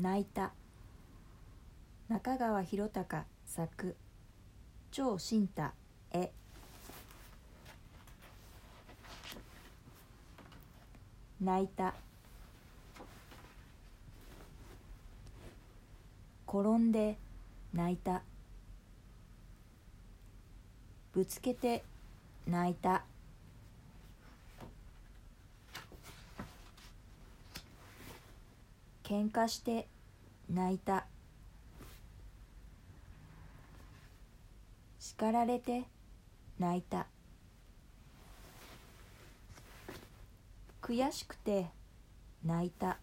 泣いた。中川博隆作。張新太絵。泣いた。転んで泣いた。ぶつけて泣いた。喧嘩して泣いた。叱られて泣いた。悔しくて泣いた。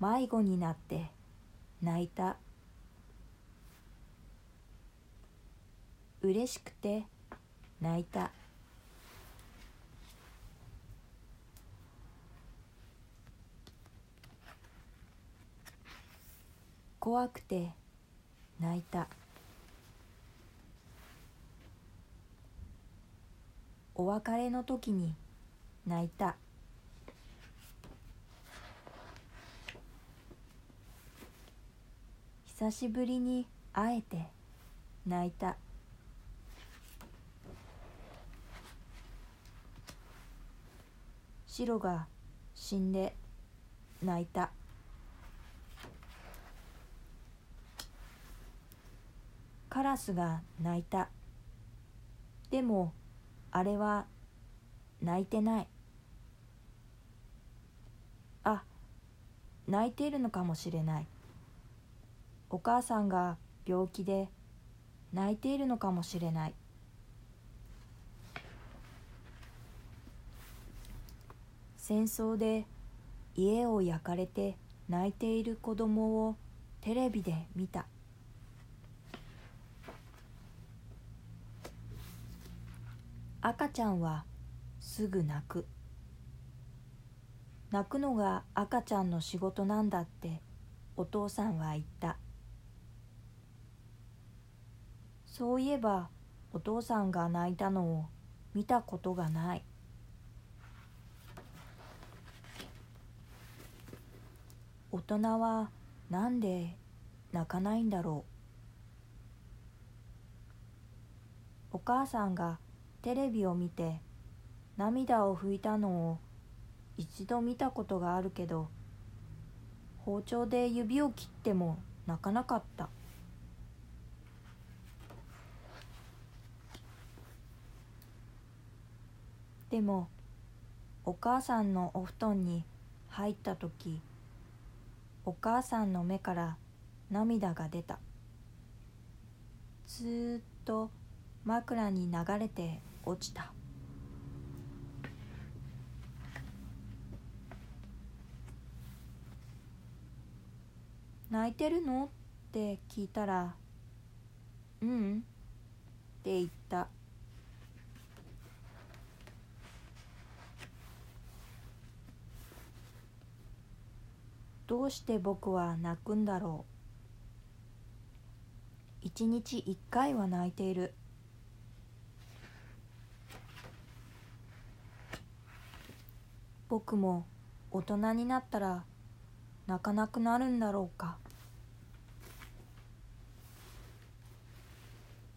迷子になって泣いた。嬉しくて泣いた。怖くて泣いた。お別れの時に泣いた。久しぶりに会えて泣いた。白が死んで泣いた。カラスが鳴いた。でもあれは泣いてない。あ泣いているのかもしれない。お母さんが病気で泣いているのかもしれない。戦争で家を焼かれて泣いている子供をテレビで見た。赤ちゃんはすぐ泣く。泣くのが赤ちゃんの仕事なんだってお父さんは言った。そういえばお父さんが泣いたのを見たことがない。大人はなんで泣かないんだろう。お母さんがテレビを見て涙を拭いたのを一度見たことがあるけど包丁で指を切っても泣かなかった。でもお母さんのお布団に入った時お母さんの目から涙が出た。ずっと枕に流れて落ちた。泣いてるの？って聞いたら「うん」って言った。どうして僕は泣くんだろう？一日一回は泣いている。僕も大人になったら泣かなくなるんだろうか。